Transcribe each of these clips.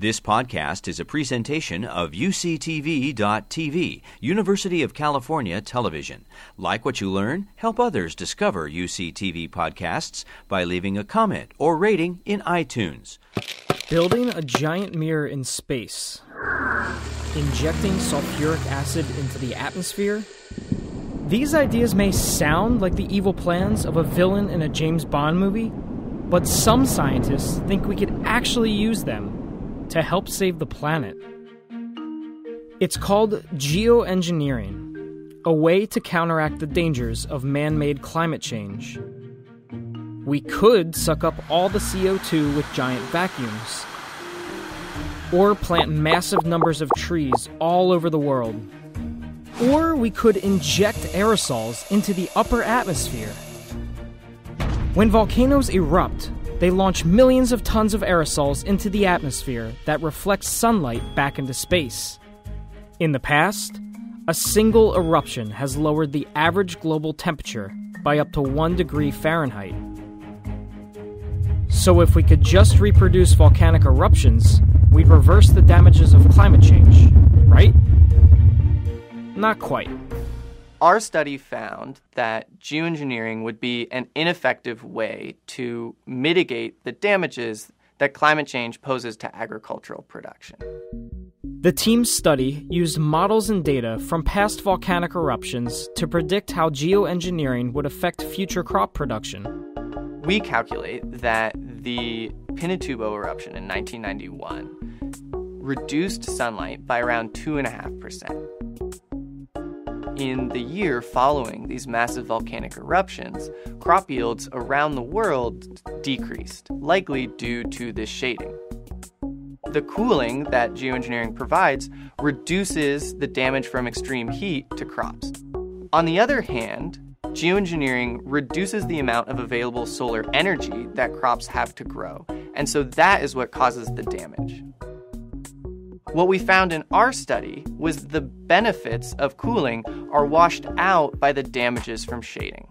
This podcast is a presentation of UCTV.tv, University of California Television. Like what you learn? Help others discover UCTV podcasts by leaving a comment or rating in iTunes. Building a giant mirror in space. Injecting sulfuric acid into the atmosphere. These ideas may sound like the evil plans of a villain in a James Bond movie, but some scientists think we could actually use them to help save the planet. It's called geoengineering, a way to counteract the dangers of man made climate change. We could suck up all the CO2 with giant vacuums, or plant massive numbers of trees all over the world. Or we could inject aerosols into the upper atmosphere. When volcanoes erupt, they launch millions of tons of aerosols into the atmosphere that reflects sunlight back into space. In the past, a single eruption has lowered the average global temperature by up to 1 degree Fahrenheit. So, if we could just reproduce volcanic eruptions, we'd reverse the damages of climate change, right? Not quite. Our study found that geoengineering would be an ineffective way to mitigate the damages that climate change poses to agricultural production. The team's study used models and data from past volcanic eruptions to predict how geoengineering would affect future crop production. We calculate that the Pinatubo eruption in 1991 reduced sunlight by around 2.5% in the year following these massive volcanic eruptions, crop yields around the world decreased, likely due to this shading. The cooling that geoengineering provides reduces the damage from extreme heat to crops. On the other hand, geoengineering reduces the amount of available solar energy that crops have to grow, and so that is what causes the damage. What we found in our study was the benefits of cooling are washed out by the damages from shading.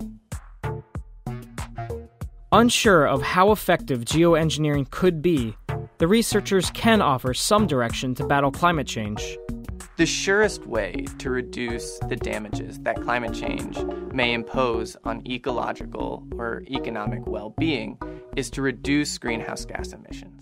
Unsure of how effective geoengineering could be, the researchers can offer some direction to battle climate change. The surest way to reduce the damages that climate change may impose on ecological or economic well being is to reduce greenhouse gas emissions.